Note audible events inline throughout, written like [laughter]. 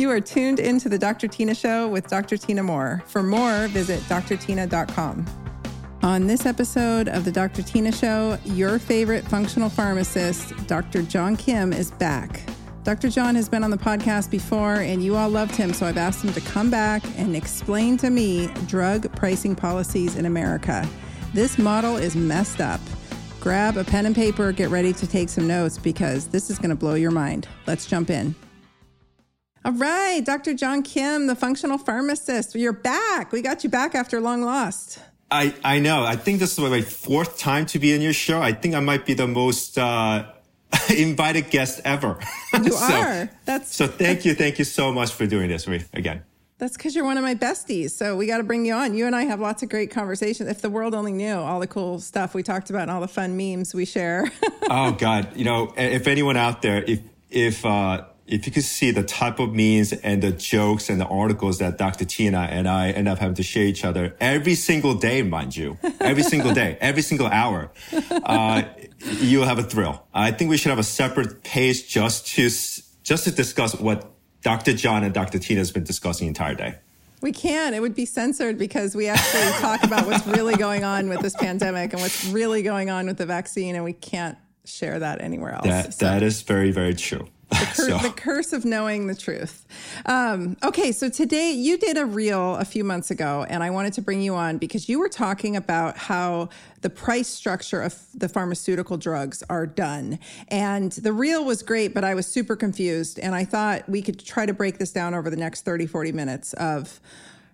You are tuned into the Dr. Tyna Show with Dr. Tyna Moore. For more, visit drtyna.com. On this episode of the Dr. Tyna Show, your favorite functional pharmacist, Dr. John Kim, is back. Dr. John has been on the podcast before, and you all loved him, so I've asked him to come back and explain to me drug pricing policies in America. This model is messed up. Grab a pen and paper, get ready to take some notes because this is going to blow your mind. Let's jump in. All right, Dr. John Kim, the functional pharmacist, you're back. We got you back after long lost. I, I know. I think this is my fourth time to be in your show. I think I might be the most uh, [laughs] invited guest ever. [laughs] You so, are. That's so. Thank you, thank you so much for doing this again. That's because you're one of my besties. So we got to bring you on. You and I have lots of great conversations. If the world only knew all the cool stuff we talked about and all the fun memes we share. [laughs] oh God, you know, if anyone out there, if if uh, if you could see the type of memes and the jokes and the articles that Dr. Tyna and I end up having to share each other every single day, mind you, every single day, [laughs] every single hour, uh, you'll have a thrill. I think we should have a separate page just to, just to discuss what Dr. John and Dr. Tyna has been discussing the entire day. We can. It would be censored because we actually [laughs] talk about what's really going on with this pandemic and what's really going on with the vaccine, and we can't share that anywhere else. That, so. that is very, very true. The, cur- so. the, curse of knowing the truth. Um, okay, so today you did a reel a few months ago, and I wanted to bring you on because you were talking about how the price structure of the pharmaceutical drugs are done. And the reel was great, but I was super confused. And I thought we could try to break this down over the next 30, 40 minutes of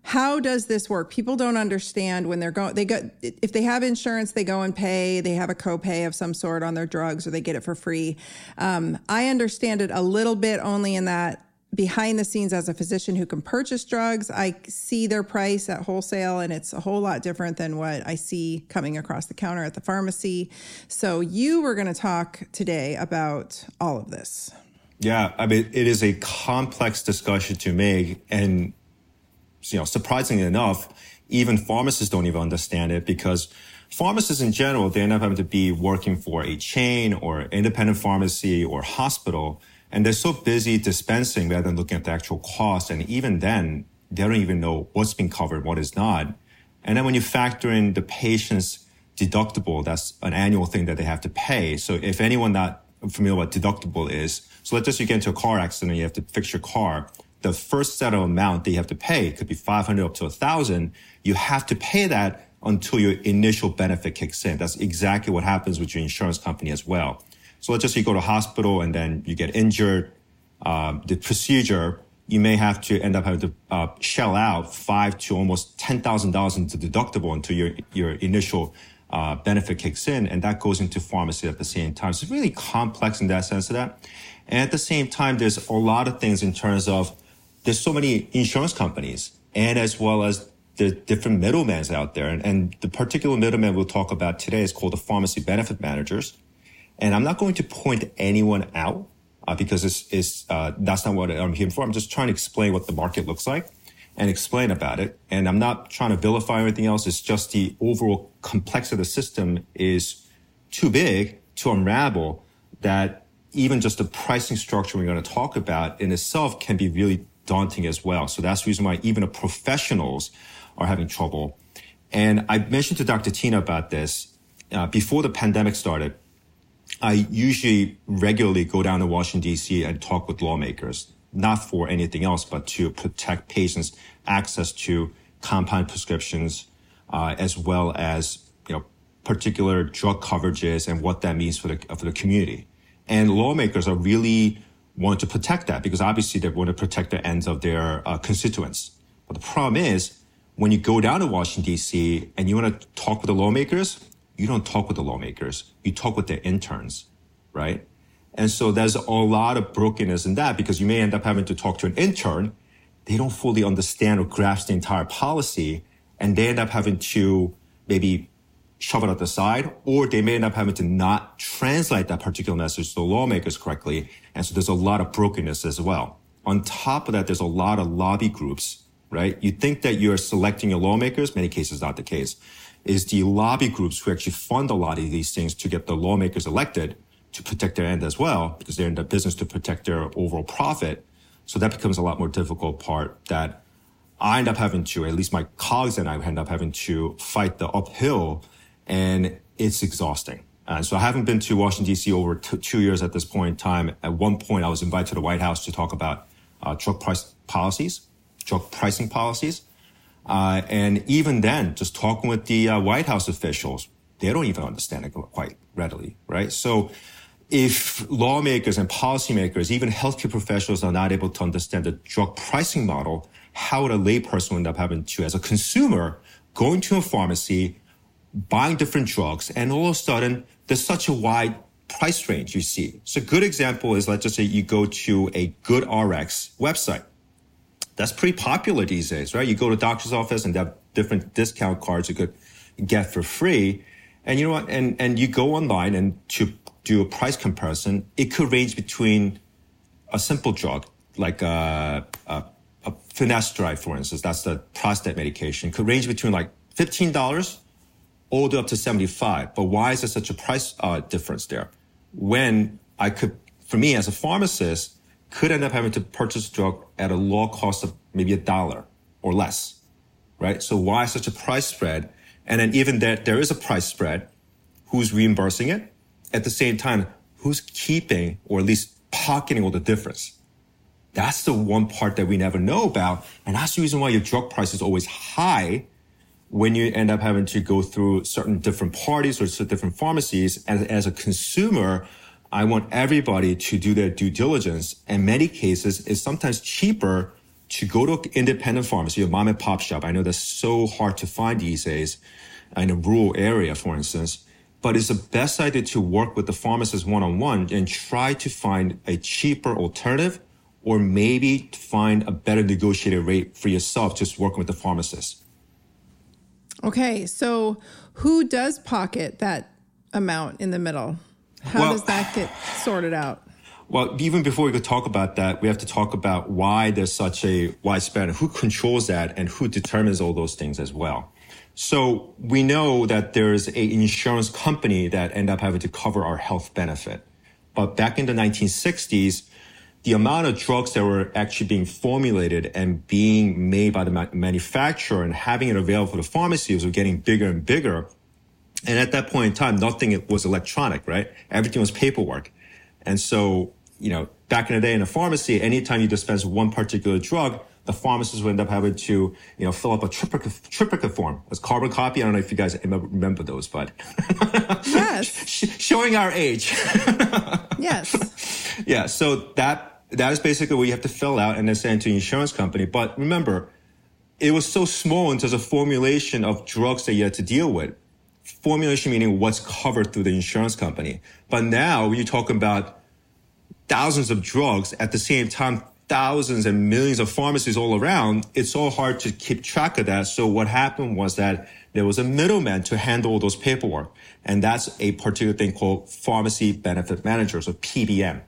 how does this work? People don't understand when they're going, they go, if they have insurance, they go and pay, they have a copay of some sort on their drugs or they get it for free. Um, I understand it a little bit only in that behind the scenes as a physician who can purchase drugs, I see their price at wholesale and it's a whole lot different than what I see coming across the counter at the pharmacy. So you were going to talk today about all of this. Yeah, I mean, it is a complex discussion to make. And you know, surprisingly enough, even pharmacists don't even understand it because pharmacists in general, they end up having to be working for a chain or independent pharmacy or hospital. And they're so busy dispensing rather than looking at the actual cost. And even then, they don't even know what's being covered, what is not. And then when you factor in the patient's deductible, that's an annual thing that they have to pay. So if anyone not familiar with what deductible is, so let's just say you get into a car accident and you have to fix your car the first set of amount that you have to pay could be 500 up to 1000 you have to pay that until your initial benefit kicks in that's exactly what happens with your insurance company as well so let's just say you go to hospital and then you get injured um, the procedure you may have to end up having to uh, shell out five to almost ten thousand dollars into deductible until your your initial uh, benefit kicks in, and that goes into pharmacy at the same time. So it's really complex in that sense of that. And at the same time, there's a lot of things in terms of there's so many insurance companies and as well as the different middlemen out there. And, and the particular middleman we'll talk about today is called the pharmacy benefit managers. And I'm not going to point anyone out uh, because it's, it's uh, that's not what I'm here for. I'm just trying to explain what the market looks like and explain about it. And I'm not trying to vilify anything else. It's just the overall complexity of the system is too big to unravel that even just the pricing structure we're going to talk about in itself can be really daunting as well. So that's the reason why even professionals are having trouble. And I mentioned to Dr. Tyna about this uh, before the pandemic started. I usually regularly go down to Washington D.C. and talk with lawmakers, not for anything else, but to protect patients' access to compound prescriptions, uh, as well as you know particular drug coverages and what that means for the for the community. And lawmakers are really want to protect that because obviously they want to protect the ends of their uh, constituents. But the problem is when you go down to Washington, D.C., and you want to talk with the lawmakers, you don't talk with the lawmakers. You talk with the interns, right? And so there's a lot of brokenness in that because you may end up having to talk to an intern. They don't fully understand or grasp the entire policy. And they end up having to maybe shove it at the side, or they may end up having to not translate that particular message to the lawmakers correctly. And so there's a lot of brokenness as well. On top of that, there's a lot of lobby groups, right? You think that you're selecting your lawmakers, many cases not the case, is the lobby groups who actually fund a lot of these things to get the lawmakers elected to protect their end as well, because they're in the business to protect their overall profit. So that becomes a lot more difficult part that I end up having to, at least my colleagues and I end up having to fight the uphill and it's exhausting. Uh, so I haven't been to Washington D.C. over t- two years at this point in time. At one point, I was invited to the White House to talk about uh, drug price policies, drug pricing policies, uh, and even then, just talking with the uh, White House officials, they don't even understand it quite readily, right? So. If lawmakers and policymakers, even healthcare professionals are not able to understand the drug pricing model, how would a layperson end up having to, as a consumer, going to a pharmacy, buying different drugs, and all of a sudden there's such a wide price range you see. So a good example is let's just say you go to a GoodRx website. That's pretty popular these days, right? You go to doctor's office and they have different discount cards you could get for free. And you know what? And, and you go online and to do a price comparison, it could range between a simple drug like a, a, a finasteride, for instance, that's the prostate medication, could range between like $15 way up to 75. But why is there such a price uh, difference there? When I could, for me as a pharmacist, could end up having to purchase drug at a low cost of maybe a dollar or less, right? So why such a price spread? And then even that there is a price spread, who's reimbursing it? At the same time, who's keeping or at least pocketing all the difference? That's the one part that we never know about. And that's the reason why your drug price is always high when you end up having to go through certain different parties or different pharmacies, as, as a consumer, I want everybody to do their due diligence. In many cases, it's sometimes cheaper to go to independent pharmacy, a mom and pop shop. I know that's so hard to find these days in a rural area, for instance. But it's the best idea to work with the pharmacist one on one and try to find a cheaper alternative or maybe find a better negotiated rate for yourself just working with the pharmacist. Okay, so who does pocket that amount in the middle? How well, does that get sorted out? Well, even before we could talk about that, we have to talk about why there's such a widespread who controls that and who determines all those things as well. So we know that there's a insurance company that end up having to cover our health benefit. But back in the 1960s, the amount of drugs that were actually being formulated and being made by the ma- manufacturer and having it available for the pharmacies were getting bigger and bigger. And at that point in time, nothing was electronic, right? Everything was paperwork. And so, you know, back in the day in a pharmacy, anytime you dispense one particular drug, the pharmacist would end up having to, you know, fill up a triplicate, triplicate form. It's carbon copy. I don't know if you guys remember those, but yes, [laughs] showing our age. [laughs] yes. Yeah. So that that is basically what you have to fill out and then send to the insurance company. But remember, it was so small in terms of formulation of drugs that you had to deal with. Formulation meaning what's covered through the insurance company. But now when you talk about thousands of drugs at the same time, thousands and millions of pharmacies all around, it's so hard to keep track of that. So what happened was that there was a middleman to handle all those paperwork. And that's a particular thing called pharmacy benefit managers or PBM.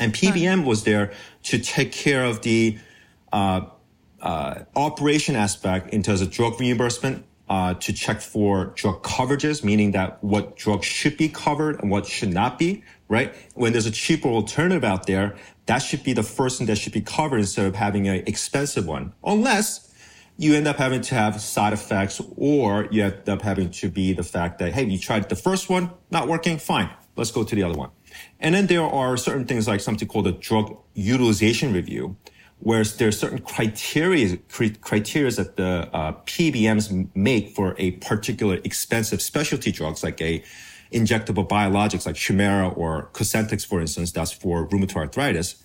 And PBM was there to take care of the uh, uh, operation aspect in terms of drug reimbursement, uh, to check for drug coverages, meaning that what drugs should be covered and what should not be, right? When there's a cheaper alternative out there, that should be the first thing that should be covered instead of having an expensive one. Unless you end up having to have side effects or you end up having to be the fact that, hey, you tried the first one, not working, fine. Let's go to the other one. And then there are certain things like something called a drug utilization review, where there are certain criteria, criteria that the uh, PBMs make for a particular expensive specialty drugs, like a injectable biologics like Humira or Cosentyx, for instance, that's for rheumatoid arthritis.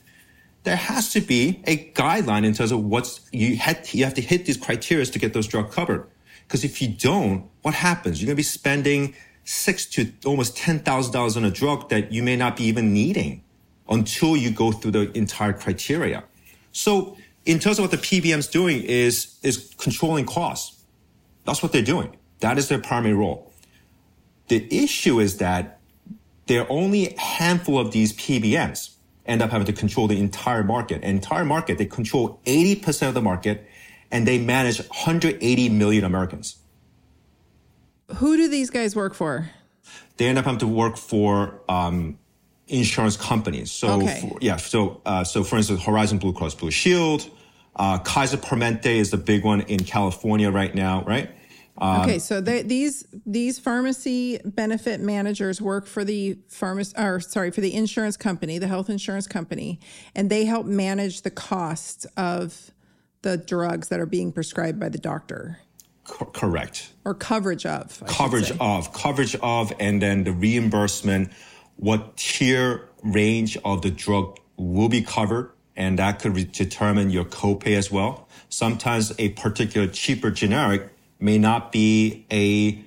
There has to be a guideline in terms of what's you had. You have to hit these criteria to get those drugs covered. Because if you don't, what happens? You're going to be spending six to almost $10,000 on a drug that you may not be even needing until you go through the entire criteria. So in terms of what the PBM's doing is, is controlling costs. That's what they're doing. That is their primary role. The issue is that there are only a handful of these PBMs end up having to control the entire market. And entire market, they control 80% of the market and they manage 180 million Americans. Who do these guys work for? They end up having to work for um, insurance companies. So Okay. for- yeah, so uh, so for instance, Horizon Blue Cross Blue Shield, uh, Kaiser Permanente is the big one in California right now, right? Um, Okay, so they, these these pharmacy benefit managers work for the pharmacy, or sorry, for the insurance company, the health insurance company, and they help manage the cost of the drugs that are being prescribed by the doctor Co- correct. or coverage of I coverage of coverage of and then the reimbursement what tier range of the drug will be covered and that could re- determine your copay as well. Sometimes a particular cheaper generic may not be a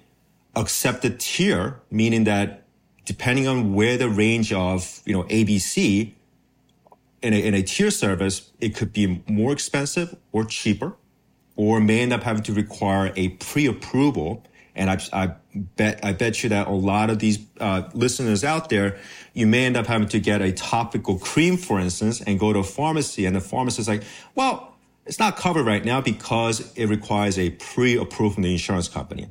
accepted tier meaning that depending on where the range of you know abc in a, in a tier service it could be more expensive or cheaper or may end up having to require a pre-approval. And I, I bet I bet you that a lot of these uh, listeners out there, you may end up having to get a topical cream, for instance, and go to a pharmacy, and the pharmacist is like, "Well, it's not covered right now because it requires a pre-approval from the insurance company."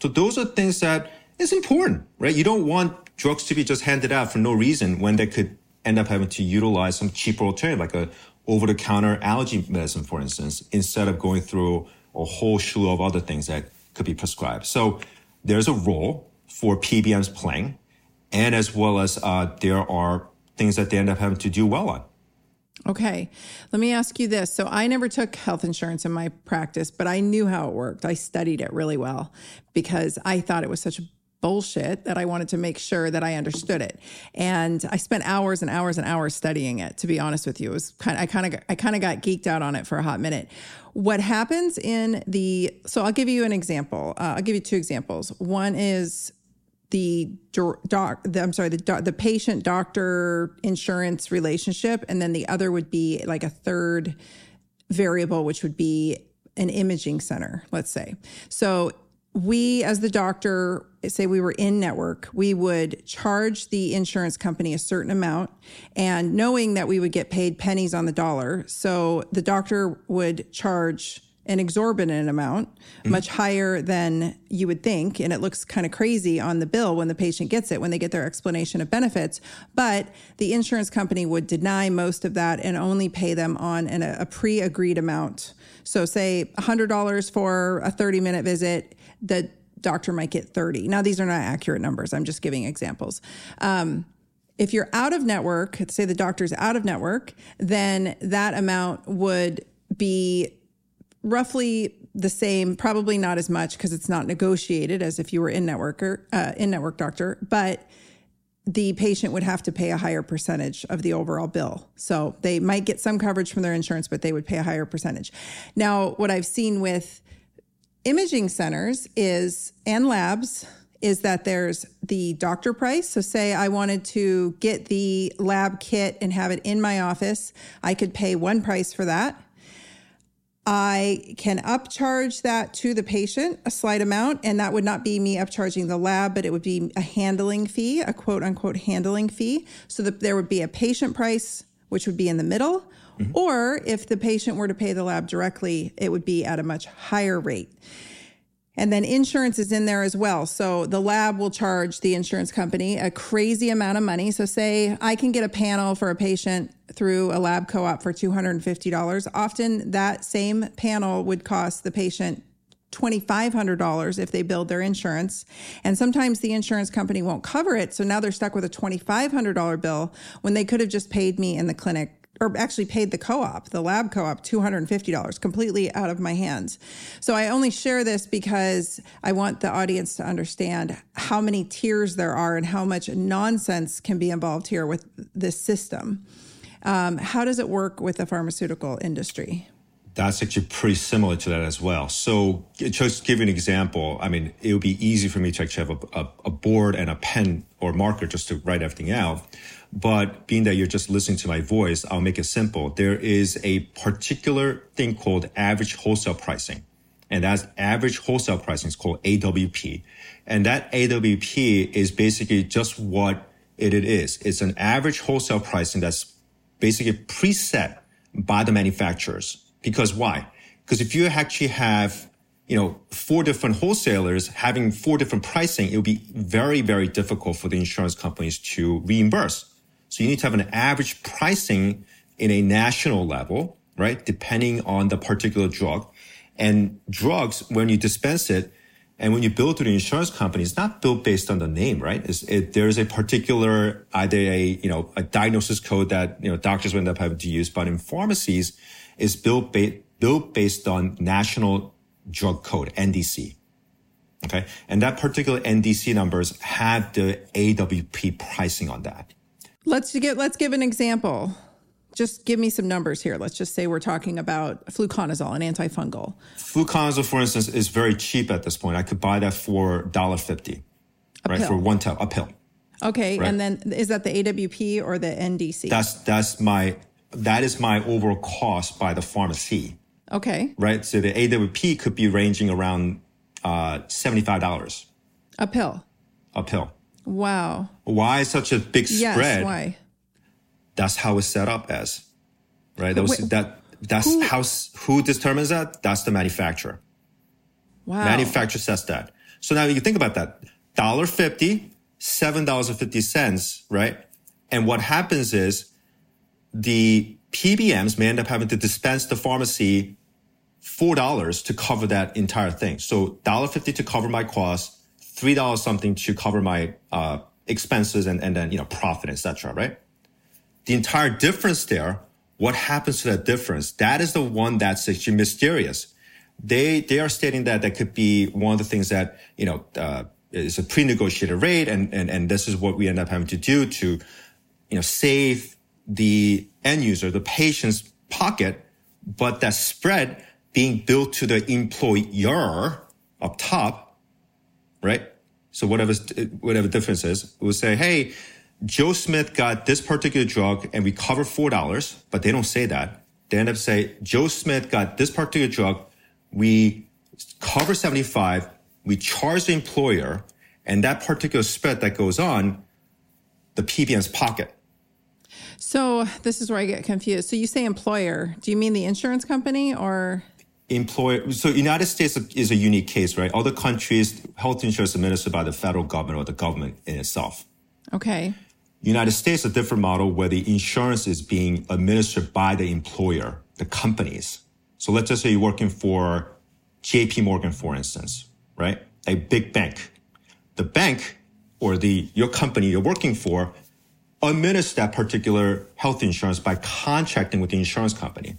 So those are things that is important, right? You don't want drugs to be just handed out for no reason when they could end up having to utilize some cheaper alternative, like a over-the-counter allergy medicine, for instance, instead of going through a whole slew of other things that could be prescribed. So there's a role for PBMs playing, and as well as uh, there are things that they end up having to do well on. Okay. Let me ask you this. So I never took health insurance in my practice, but I knew how it worked. I studied it really well because I thought it was such bullshit that I wanted to make sure that I understood it. And I spent hours and hours and hours studying it, to be honest with you. It was kind of, I kind of I kind of got geeked out on it for a hot minute. What happens in the so I'll give you an example. Uh, I'll give you two examples. One is the doc, the, I'm sorry, the the patient doctor insurance relationship, and then the other would be like a third variable, which would be an imaging center. Let's say so. We, as the doctor, say we were in network, we would charge the insurance company a certain amount, and knowing that we would get paid pennies on the dollar, so the doctor would charge an exorbitant amount, mm. much higher than you would think. And it looks kind of crazy on the bill when the patient gets it, when they get their explanation of benefits. But the insurance company would deny most of that and only pay them on an, a pre agreed amount. So, say $100 for a 30 minute visit, the doctor might get 30. Now, these are not accurate numbers. I'm just giving examples. Um, if you're out of network, say the doctor's out of network, then that amount would be roughly the same, probably not as much because it's not negotiated as if you were in networker, uh, in network doctor, but the patient would have to pay a higher percentage of the overall bill. So they might get some coverage from their insurance, but they would pay a higher percentage. Now, what I've seen with imaging centers is and labs is that there's the doctor price. So say I wanted to get the lab kit and have it in my office, I could pay one price for that. I can upcharge that to the patient a slight amount, and that would not be me upcharging the lab, but it would be a handling fee, a quote unquote handling fee. So that there would be a patient price, which would be in the middle, mm-hmm. or if the patient were to pay the lab directly, it would be at a much higher rate. And then insurance is in there as well. So the lab will charge the insurance company a crazy amount of money. So, say I can get a panel for a patient through a lab co op for $250. Often that same panel would cost the patient $2,500 if they build their insurance. And sometimes the insurance company won't cover it. So now they're stuck with a $2,500 bill when they could have just paid me in the clinic or actually paid the co-op, the lab co-op, $250 completely out of my hands. So I only share this because I want the audience to understand how many tiers there are and how much nonsense can be involved here with this system. Um, how does it work with the pharmaceutical industry? That's actually pretty similar to that as well. So just to give you an example, I mean, it would be easy for me to actually have a, a, a board and a pen or marker just to write everything out. But being that you're just listening to my voice, I'll make it simple. There is a particular thing called average wholesale pricing. And that's average wholesale pricing is called AWP. And that AWP is basically just what it is. It's an average wholesale pricing that's basically preset by the manufacturers. Because why? Because if you actually have, you know, four different wholesalers having four different pricing, it would be very, very difficult for the insurance companies to reimburse So you need to have an average pricing in a national level, right? Depending on the particular drug. And drugs, when you dispense it, and when you bill to the insurance company, it's not billed based on the name, right? It, there's a particular, either a, you know, a diagnosis code that, you know, doctors end up having to use, but in pharmacies, it's billed, ba- based on national drug code, NDC. Okay. And that particular NDC numbers have the AWP pricing on that. Let's get, let's give an example just give me some numbers here. Let's just say we're talking about fluconazole, an antifungal. Fluconazole, for instance, is very cheap at this point. I could buy that for dollar $1.50, right? pill. For one tab, a pill. Okay, Right. and then is that the AWP or the NDC? That's, that's my, that is my overall cost by the pharmacy, okay, right? So the AWP could be ranging around, uh, $75 a pill. a pill. Wow. Why such a big Yes. spread? Why? That's how it's set up as, right? That was, Wait, that, that's who- how, who determines that? That's the manufacturer. Wow. Manufacturer says that. So now you think about that. Dollar fifty, seven dollars and fifty cents, right? And what happens is the PBMs may end up having to dispense the pharmacy four dollars to cover that entire thing. So dollar fifty to cover my costs, three dollars something to cover my uh, expenses and, and then you know profit, etc. Right? The entire difference there, what happens to that difference? That is the one that's actually mysterious they they are stating that that could be one of the things that you know uh, is a pre-negotiated rate, and and and this is what we end up having to do to you know save the end user, the patient's pocket, but that spread being built to the employer up top, right? So whatever whatever difference is, we'll say, hey, Joe Smith got this particular drug and we cover four dollars, but they don't say that. They end up say Joe Smith got this particular drug, we cover seventy five, we charge the employer, and that particular spread that goes on, the PBM's pocket. So this is where I get confused. So you say employer. Do you mean the insurance company or? Employer so united states is a unique case right? Other countries health insurance is administered by the federal government or the government in itself. Okay. united states a different model where the insurance is being administered by the employer the companies. So let's just say you're working for jp morgan for instance right? A big bank. The bank or the your company you're working for administers that particular health insurance by contracting with the insurance company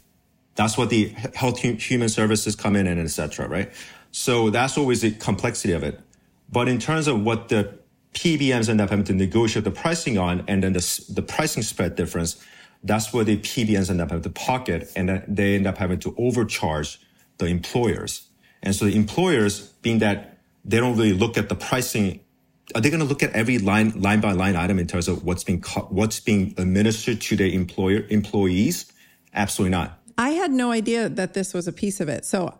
that's what the health human services come in and et cetera, right? So that's always the complexity of it. But in terms of what the PBMs end up having to negotiate the pricing on and then the, the pricing spread difference, that's where the PBMs end up having to pocket and they end up having to overcharge the employers. And so the employers, being that they don't really look at the pricing, are they going to look at every line, line by line item in terms of what's being, co- what's being administered to their employer, employees? Absolutely not. I had no idea that this was a piece of it. So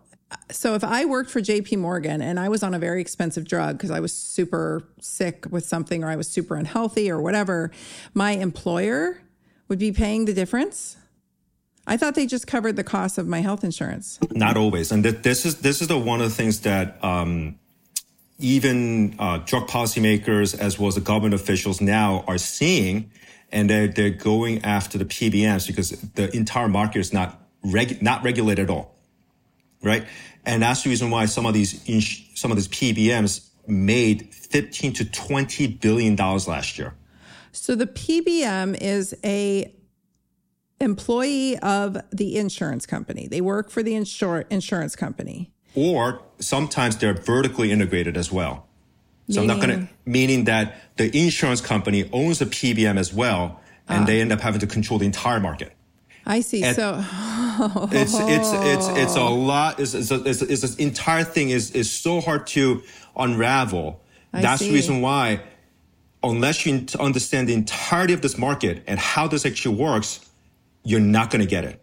so if I worked for JP Morgan and I was on a very expensive drug because I was super sick with something or I was super unhealthy or whatever, my employer would be paying the difference. I thought they just covered the cost of my health insurance. Not always, and th- this is this is the one of the things that um, even uh, drug policymakers as well as the government officials now are seeing, and they're they're going after the PBMs because the entire market is not reg- not regulated at all, right? And that's the reason why some of these some of these PBMs made fifteen to twenty billion dollars last year. So the PBM is a employee of the insurance company. They work for the insur- insurance company. or sometimes they're vertically integrated as well. So I'm not going to, Meaning? meaning that the insurance company owns the PBM as well, and Ah. they end up having to control the entire market. I see. so It's, it's, it's, it's a oh. lot, it's, it's, it's, it's this entire thing is, is so hard to unravel. I That's see. the reason why, unless you understand the entirety of this market and how this actually works, you're not going to get it.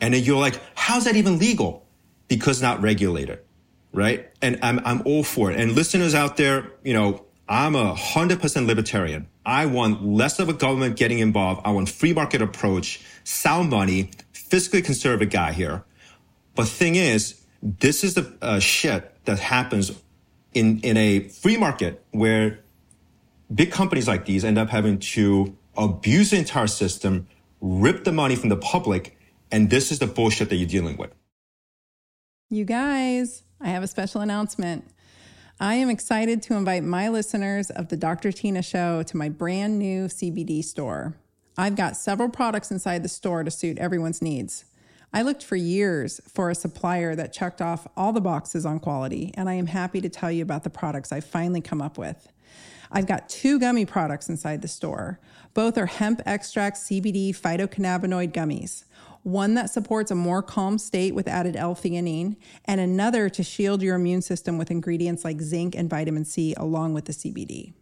And then you're like, how's that even legal? Because not regulated, right? And I'm, I'm all for it. And listeners out there, you know, I'm a hundred percent libertarian. I want less of a government getting involved. I want free market approach, sound money, fiscally conservative guy here. But thing is, this is the uh, shit that happens in, in a free market where big companies like these end up having to abuse the entire system, rip the money from the public, and this is the bullshit that you're dealing with. You guys, I have a special announcement. I am excited to invite my listeners of the Dr. Tyna Show to my brand new CBD store. I've got several products inside the store to suit everyone's needs. I looked for years for a supplier that checked off all the boxes on quality, and I am happy to tell you about the products I've finally come up with. I've got two gummy products inside the store. Both are hemp extract CBD phytocannabinoid gummies one that supports a more calm state with added L-theanine, and another to shield your immune system with ingredients like zinc and vitamin C along with the CBD.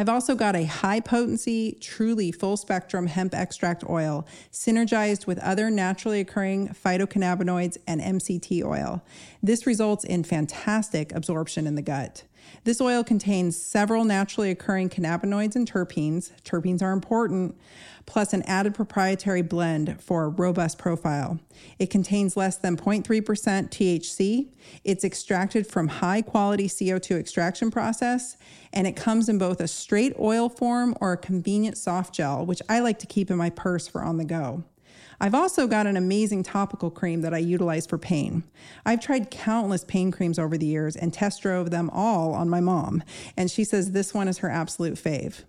I've also got a high potency, truly full spectrum hemp extract oil synergized with other naturally occurring phytocannabinoids and MCT oil. This results in fantastic absorption in the gut. This oil contains several naturally occurring cannabinoids and terpenes. Terpenes are important, plus an added proprietary blend for a robust profile. It contains less than 0.3% THC. It's extracted from high quality CO2 extraction process, and it comes in both a straight oil form or a convenient soft gel, which I like to keep in my purse for on the go. I've also got an amazing topical cream that I utilize for pain. I've tried countless pain creams over the years and test drove them all on my mom, and she says this one is her absolute fave.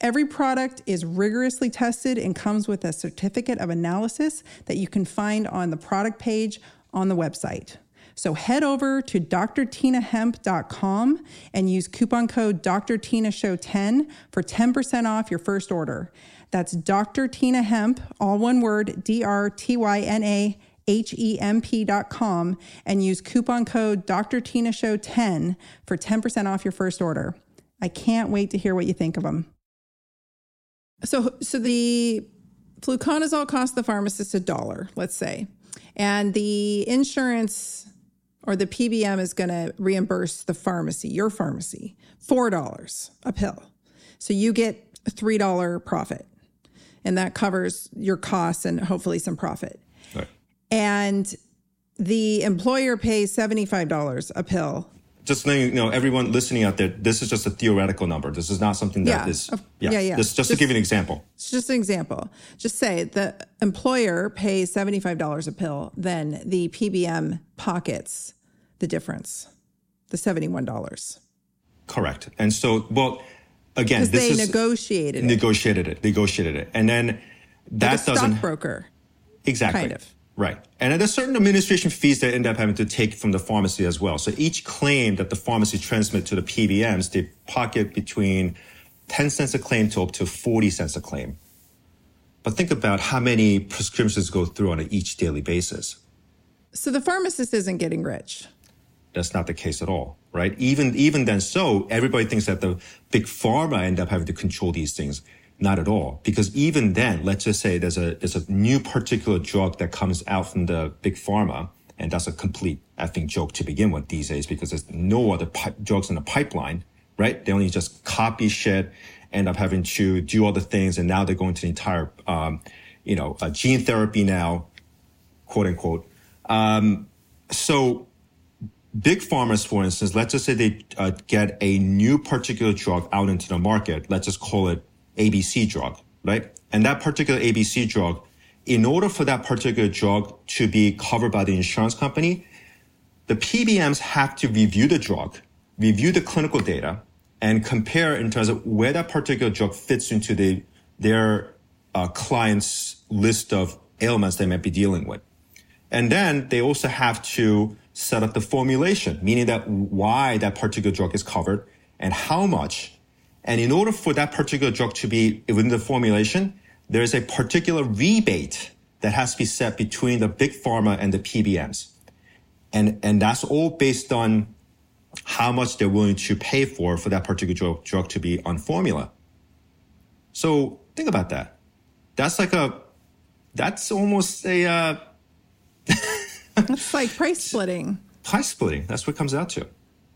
Every product is rigorously tested and comes with a certificate of analysis that you can find on the product page on the website. So head over to drtynahemp.com and use coupon code drtynashow10 for 10% off your first order. That's Dr. Tyna Hemp, all one word, D R T Y N A H E M P dot com, and use coupon code Dr. Tyna Show 10 for 10% off your first order. I can't wait to hear what you think of them. So, so the fluconazole costs the pharmacist a dollar, let's say, and the insurance or the PBM is going to reimburse the pharmacy, your pharmacy, $4 a pill. So you get a $3 profit and that covers your costs and hopefully some profit. Right. And the employer pays $75 a pill. Just letting you know, everyone listening out there, this is just a theoretical number. This is not something that yeah. is. Yeah, yeah. yeah. Just, just, just, to give you an example. It's just an example. Just say the employer pays $75 a pill, then the PBM pockets the difference, the $71. Correct. And so, well, again, this they is negotiated negotiated it. it, negotiated it, and then that like doesn't broker exactly kind of right. And there's certain administration fees that end up having to take from the pharmacy as well. So each claim that the pharmacy transmit to the PBMs, they pocket between 10 cents a claim to up to 40 cents a claim. But think about how many prescriptions go through on each daily basis. So the pharmacist isn't getting rich. That's not the case at all, right? Even even then, so everybody thinks that the big pharma end up having to control these things. Not at all, because even then, let's just say there's a there's a new particular drug that comes out from the big pharma, and that's a complete effing joke to begin with these days, because there's no other pi- drugs in the pipeline, right? They only just copy shit, end up having to do all the things, and now they're going to the entire, um, you know, uh, gene therapy now, quote unquote. Um, so big pharmas, for instance, let's just say they uh, get a new particular drug out into the market. Let's just call it ABC drug, right? And that particular ABC drug, in order for that particular drug to be covered by the insurance company, the PBMs have to review the drug, review the clinical data, and compare in terms of where that particular drug fits into the, their uh, client's list of ailments they might be dealing with. And then they also have to set up the formulation, meaning that why that particular drug is covered and how much. And in order for that particular drug to be within the formulation, there is a particular rebate that has to be set between the big pharma and the PBMs. And, and that's all based on how much they're willing to pay for for that particular drug, drug to be on formula. So think about that. That's like a, that's almost a, uh, [laughs] it's like price splitting. Price splitting. That's what it comes out to,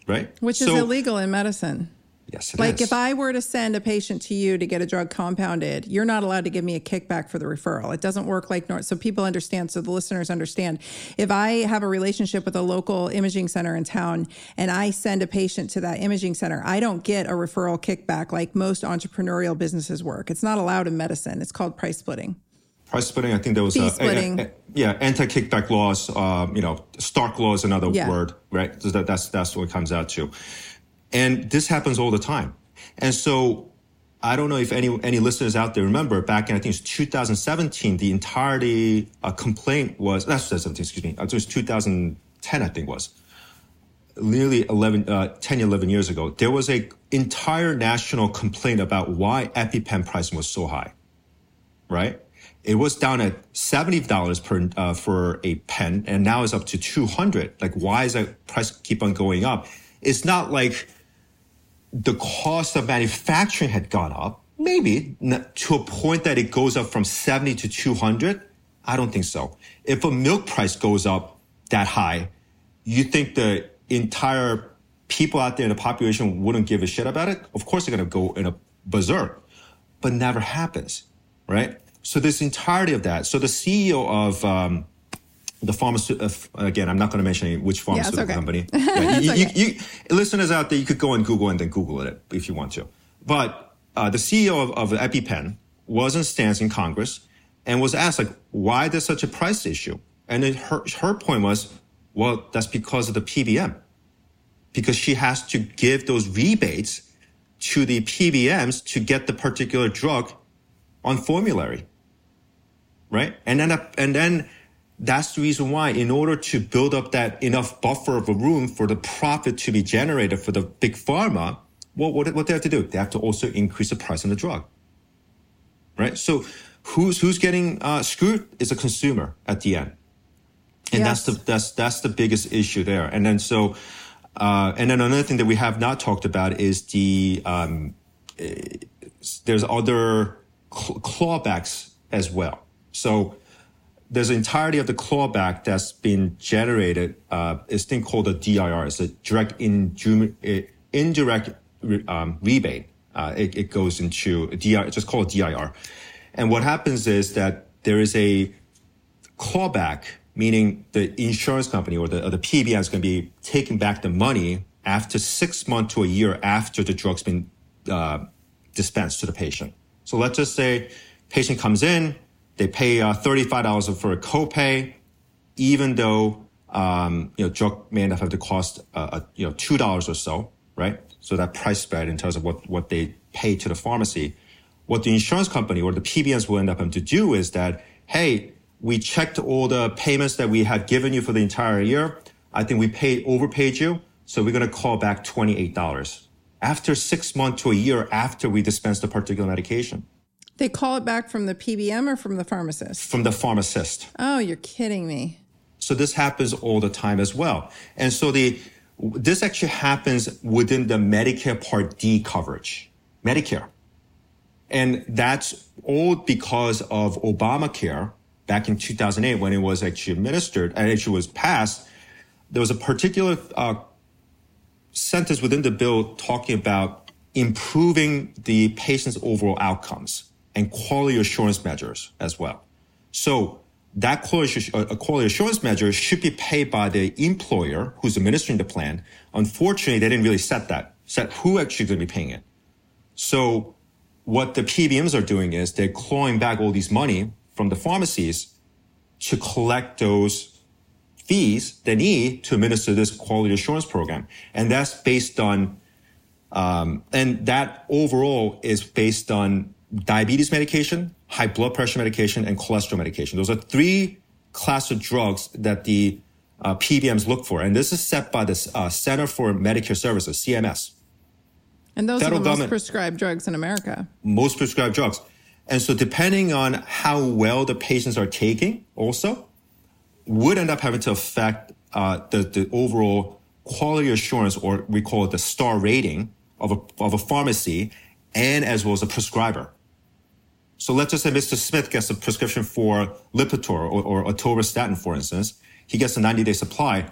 right? Which so, is illegal in medicine. Yes, it like is. if I were to send a patient to you to get a drug compounded, you're not allowed to give me a kickback for the referral. It doesn't work like nor- so people understand, so the listeners understand. If I have a relationship with a local imaging center in town and I send a patient to that imaging center, I don't get a referral kickback like most entrepreneurial businesses work. It's not allowed in medicine. It's called price splitting. Price splitting. I think there was Fee a, splitting. a- a- yeah, anti-kickback laws. Um, you know, Stark law is another Yeah. word, right? So that, that's that's what it comes out to. And this happens all the time. And so I don't know if any any listeners out there remember back in I think it's 2017, the entirety uh, complaint was that's 2017, excuse me, it was 2010 I think was nearly 11, uh, 10, 11 years ago. There was a entire national complaint about why EpiPen pricing was so high, right? It was down at seventy dollars per uh, for a pen, and now it's up to two hundred. Like, why is that price keep on going up? It's not like the cost of manufacturing had gone up. Maybe to a point that it goes up from seventy to two hundred. I don't think so. If a milk price goes up that high, you think the entire people out there in the population wouldn't give a shit about it? Of course, they're to go in a berserk, but never happens, right? So this entirety of that. So the CEO of um, the pharmaceutical, again, I'm not going to mention which pharmaceutical okay. company. [laughs] Yeah, you, you, you, listeners out there, you could go and Google and then Google it if you want to. But uh, the CEO of, of EpiPen was in stance in Congress and was asked, like, why there's such a price issue? And then her, her point was, well, that's because of the PBM. Because she has to give those rebates to the PBMs to get the particular drug on formulary. Right? And then, and then that's the reason why, in order to build up that enough buffer of a room for the profit to be generated for the big pharma, well, what, what they have to do? They have to also increase the price on the drug. Right? So who's, who's getting uh, screwed is a consumer at the end. And Yes. that's the, that's, that's the biggest issue there. And then so, uh, and then another thing that we have not talked about is the, um, eh, there's other cl- clawbacks as well. So there's an entirety of the clawback that's been generated. Uh, is thing called a DIR. It's a direct inju- eh, indirect um, rebate. Uh, it, it goes into a DIR. It's just called DIR. And what happens is that there is a clawback, meaning the insurance company or the, or the PBM is going to be taking back the money after six months to a year after the drug's been uh, dispensed to the patient. So let's just say patient comes in, they pay uh, $35 for a copay, even though um, you know drug may end up having to cost uh, uh, you know two dollars or so, right? So that price spread in terms of what what they pay to the pharmacy. What the insurance company or the PBMs will end up having to do is that, hey, we checked all the payments that we had given you for the entire year. I think we paid overpaid you, so we're going to call back twenty eight dollars after six months to a year after we dispensed the particular medication They call it back from the PBM or from the pharmacist? from the pharmacist. Oh, you're kidding me. So this happens all the time as well. And so the this actually happens within the Medicare Part D coverage, Medicare. And that's all because of Obamacare back in 2008 when it was actually administered and actually was passed. There was a particular uh, sentence within the bill talking about improving the patient's overall outcomes and quality assurance measures as well. So that quality, uh, quality assurance measure should be paid by the employer who's administering the plan. Unfortunately, they didn't really set that, set who actually going to be paying it. So what the PBMs are doing is they're clawing back all these money from the pharmacies to collect those fees they need to administer this quality assurance program. And that's based on, um, and that overall is based on diabetes medication, high blood pressure medication, and cholesterol medication. Those are three class of drugs that the uh, PBMs look for. And this is set by the uh, Center for Medicare Services, CMS, And those Federal are the most prescribed drugs in America. most prescribed drugs. And so depending on how well the patients are taking also would end up having to affect uh, the, the overall quality assurance, or we call it the star rating of a, of a pharmacy and as well as a prescriber. So let's just say Mr. Smith gets a prescription for Lipitor or, or atorvastatin, for instance. He gets a 90 day supply,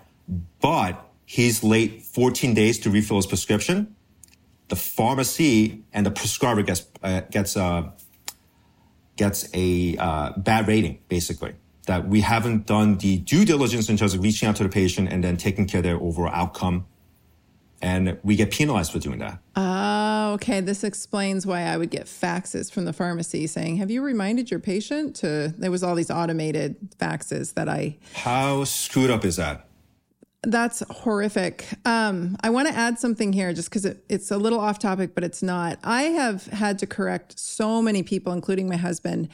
but he's late 14 days to refill his prescription. the pharmacy and the prescriber gets uh, gets uh, gets a uh, bad rating, basically. That we haven't done the due diligence in terms of reaching out to the patient and then taking care of their overall outcome, and we get penalized for doing that. Oh, okay. This explains why I would get faxes from the pharmacy saying, "Have you reminded your patient to?" There was all these automated faxes that I. How screwed up is that? That's horrific. Um, I want to add something here just because it, it's a little off topic, but it's not. I have had to correct so many people, including my husband,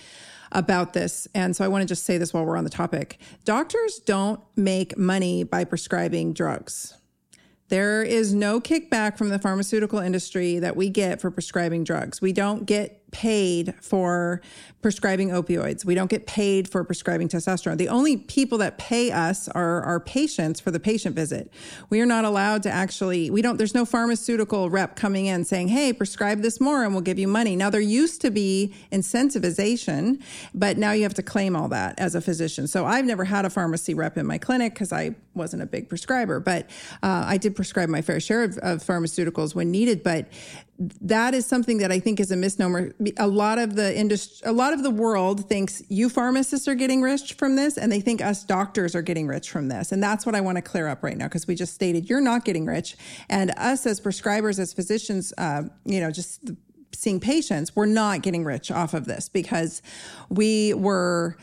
about this. And so I want to just say this while we're on the topic. Doctors don't make money by prescribing drugs. There is no kickback from the pharmaceutical industry that we get for prescribing drugs. We don't get paid for prescribing opioids. We don't get paid for prescribing testosterone. The only people that pay us are our patients for the patient visit. We are not allowed to actually, we don't, there's no pharmaceutical rep coming in saying, hey, prescribe this more and we'll give you money. Now, there used to be incentivization, but now you have to claim all that as a physician. So I've never had a pharmacy rep in my clinic because I wasn't a big prescriber, but uh, I did prescribe my fair share of, of pharmaceuticals when needed. But that is something that I think is a misnomer. A lot of the industry, a lot of the world thinks you pharmacists are getting rich from this, and they think us doctors are getting rich from this. And that's what I want to clear up right now because we just stated you're not getting rich, and us as prescribers, as physicians, uh, you know, just seeing patients, we're not getting rich off of this because we were.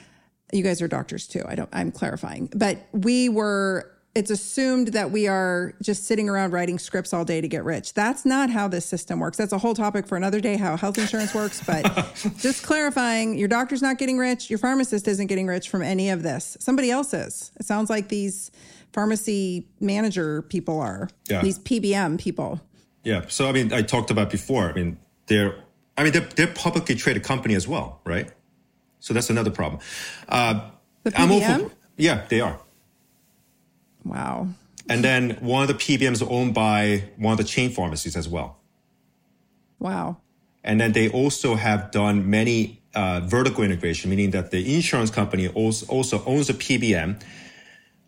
You guys are doctors too. I don't. I'm clarifying, but we were it's assumed that we are just sitting around writing scripts all day to get rich. That's not how this system works. That's a whole topic for another day, how health insurance works. But [laughs] just clarifying your doctor's not getting rich, your pharmacist isn't getting rich from any of this. Somebody else is. It sounds like these pharmacy manager people are, yeah. these PBM people. Yeah. So, I mean, I talked about before. I mean, they're, I mean, they're, they're publicly traded company as well, right? So that's another problem. Uh, the PBM? yeah, they are. Wow. And then one of the PBMs owned by one of the chain pharmacies as well. Wow. And then they also have done many uh, vertical integration, meaning that the insurance company also, also owns a PBM.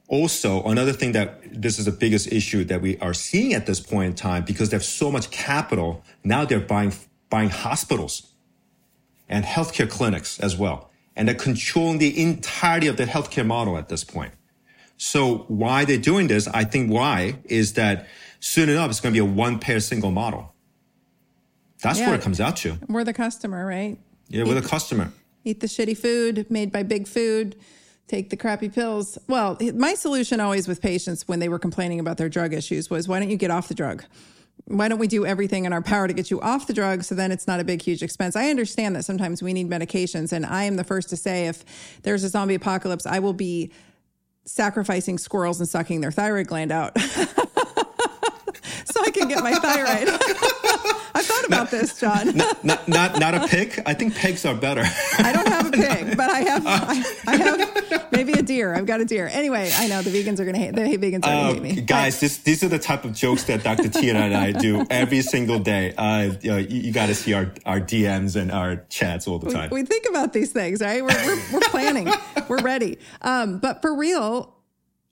Also, another thing that this is the biggest issue that we are seeing at this point in time because they have so much capital. Now they're buying buying hospitals and healthcare clinics as well, and they're controlling the entirety of the healthcare model at this point. So why they're doing this, I think why is that soon enough it's going to be a one pair single model. That's yeah. what it comes out to. We're the customer, right? Yeah, eat, we're the customer. Eat the shitty food made by big food. Take the crappy pills. Well, my solution always with patients when they were complaining about their drug issues was, why don't you get off the drug? why don't we do everything in our power to get you off the drug so then it's not a big huge expense i understand that sometimes we need medications and i am the first to say if there's a zombie apocalypse i will be sacrificing squirrels and sucking their thyroid gland out [laughs] can get my thyroid. [laughs] I thought about not, this, John. [laughs] not, not, not, not a pig. I think pigs are better. I don't have a [laughs] pig, but I have I, I, have maybe a deer. I've got a deer. Anyway, I know the vegans are going to hate the vegans are uh, going to hate me. Guys, this, these are the type of jokes that Dr. Tyna and I do every single day. Uh, you, know, you, you got to see our, our DMs and our chats all the time. We, we think about these things, right? We're, we're, we're planning. we're ready. Um, but for real,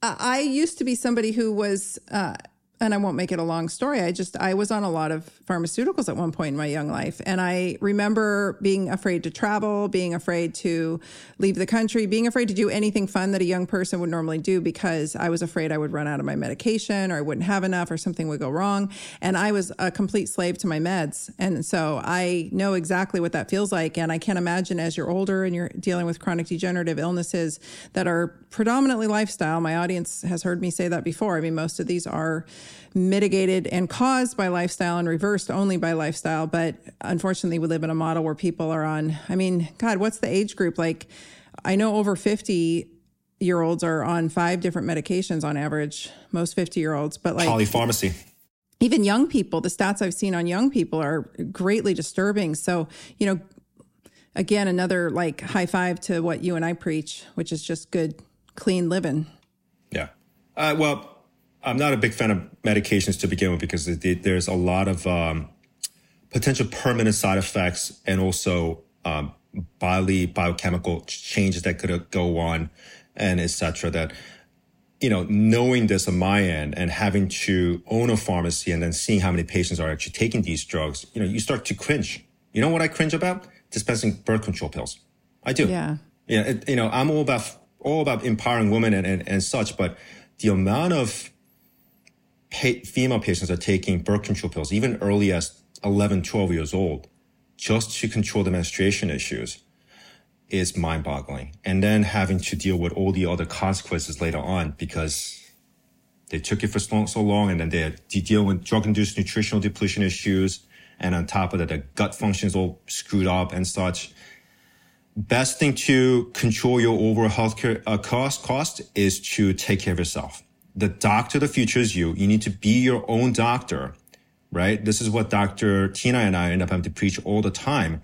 I used to be somebody who was uh, and I won't make it a long story. I just I was on a lot of pharmaceuticals at one point in my young life, and I remember being afraid to travel, being afraid to leave the country, being afraid to do anything fun that a young person would normally do because I was afraid I would run out of my medication or I wouldn't have enough or something would go wrong, and I was a complete slave to my meds, and so I know exactly what that feels like, and I can't imagine as you're older and you're dealing with chronic degenerative illnesses that are predominantly lifestyle. My audience has heard me say that before. I mean, most of these are mitigated and caused by lifestyle and reversed only by lifestyle. But unfortunately, we live in a model where people are on, I mean, God, what's the age group? Like, I know over 50 year olds are on five different medications on average, most 50 year olds, but like polypharmacy. Even young people, the stats I've seen on young people are greatly disturbing. So, you know, again, another like high five to what you and I preach, which is just good, clean living. Yeah. Uh, well, I'm not a big fan of medications to begin with because there's a lot of um, potential permanent side effects and also um, bodily biochemical changes that could go on and etc. That you know, knowing this on my end and having to own a pharmacy and then seeing how many patients are actually taking these drugs, you know, you start to cringe. You know what I cringe about? Dispensing birth control pills. I do. Yeah. Yeah. It, you know, I'm all about, all about empowering women and, and, and such, but the amount of female patients are taking birth control pills, even early as 11, 12 years old, just to control the menstruation issues is mind boggling. And then having to deal with all the other consequences later on because they took it for so, so long and then they had to deal with drug induced nutritional depletion issues. And on top of that, the gut function is all screwed up and such. Best thing to control your overall healthcare uh, cost, cost is to take care of yourself. The doctor of the future is you. You need to be your own doctor, right? This is what Dr. Tyna and I end up having to preach all the time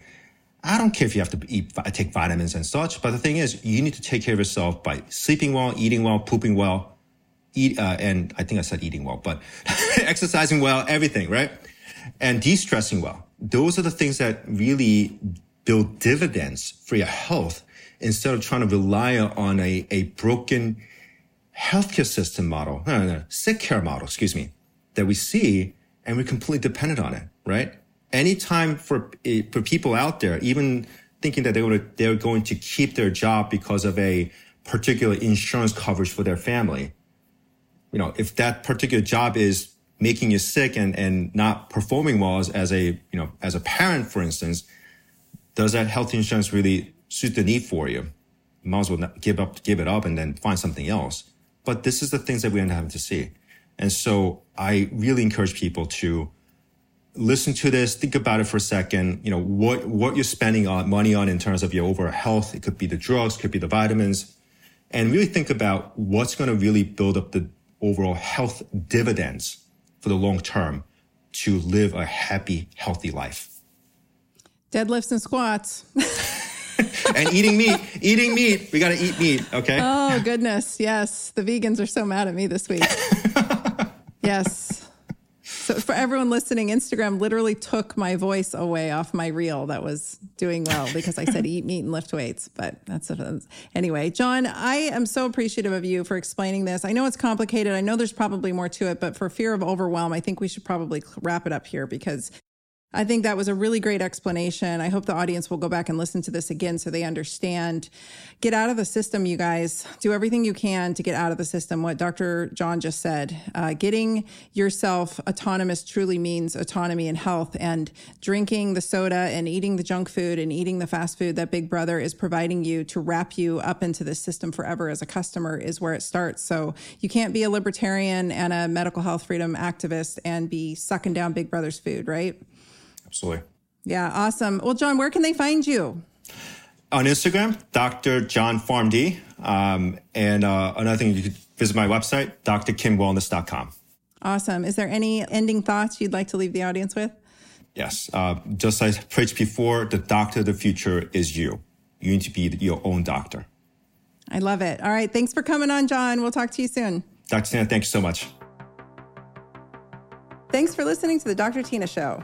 I don't care if you have to eat, take vitamins and such, but the thing is, you need to take care of yourself by sleeping well, eating well, pooping well, eat, uh, and I think I said eating well, but [laughs] exercising well, everything, right? And de-stressing well. Those are the things that really build dividends for your health instead of trying to rely on a, a broken healthcare system model, no, no, no, sick care model, excuse me, that we see and we're completely dependent on it, right? anytime for eh, for people out there, even thinking that they would they're going to keep their job because of a particular insurance coverage for their family. You know, if that particular job is making you sick and, and not performing well as, as a, you know, as a parent, for instance, does that health insurance really suit the need for you? you might as well give up, give it up and then find something else. But this is the things that we end up having to see. And so I really encourage people to listen to this, think about it for a second. You know, what, what you're spending on money on in terms of your overall health. It could be the drugs, could be the vitamins and really think about what's going to really build up the overall health dividends for the long term to live a happy, healthy life. Deadlifts and squats. [laughs] [laughs] and eating meat, eating meat. We got to eat meat. Okay. Oh, goodness. Yes. The vegans are so mad at me this week. [laughs] yes. So for everyone listening, Instagram literally took my voice away off my reel that was doing well because I said eat meat and lift weights. But that's a, anyway. John, I am so appreciative of you for explaining this. I know it's complicated. I know there's probably more to it, but for fear of overwhelm, I think we should probably wrap it up here because I think that was a really great explanation. I hope the audience will go back and listen to this again so they understand. Get out of the system, you guys. Do everything you can to get out of the system. What Dr. John just said. Uh, getting yourself autonomous truly means autonomy and health. And drinking the soda and eating the junk food and eating the fast food that Big Brother is providing you to wrap you up into this system forever as a customer is where it starts. So you can't be a libertarian and a medical health freedom activist and be sucking down Big Brother's food, right? Absolutely. Yeah, awesome. Well, John, where can they find you? On Instagram, Dr. John PharmD. Um, and uh, another thing, you could visit my website, drkimwellness.com. Awesome. Is there any ending thoughts you'd like to leave the audience with? Yes. Uh, just as I preached before, the doctor of the future is you. You need to be your own doctor. I love it. All right. Thanks for coming on, John. We'll talk to you soon. Dr. Tyna, thank you so much. Thanks for listening to the Dr. Tyna Show.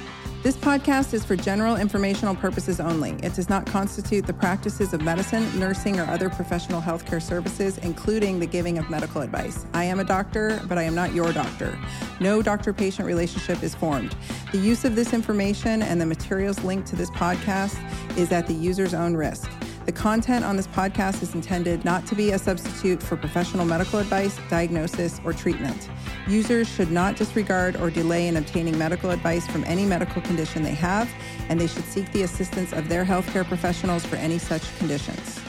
This podcast is for general informational purposes only. It does not constitute the practices of medicine, nursing, or other professional healthcare services, including the giving of medical advice. I am a doctor, but I am not your doctor. No doctor patient relationship is formed. The use of this information and the materials linked to this podcast is at the user's own risk. The content on this podcast is intended not to be a substitute for professional medical advice, diagnosis, or treatment. Users should not disregard or delay in obtaining medical advice from any medical condition they have, and they should seek the assistance of their healthcare professionals for any such conditions.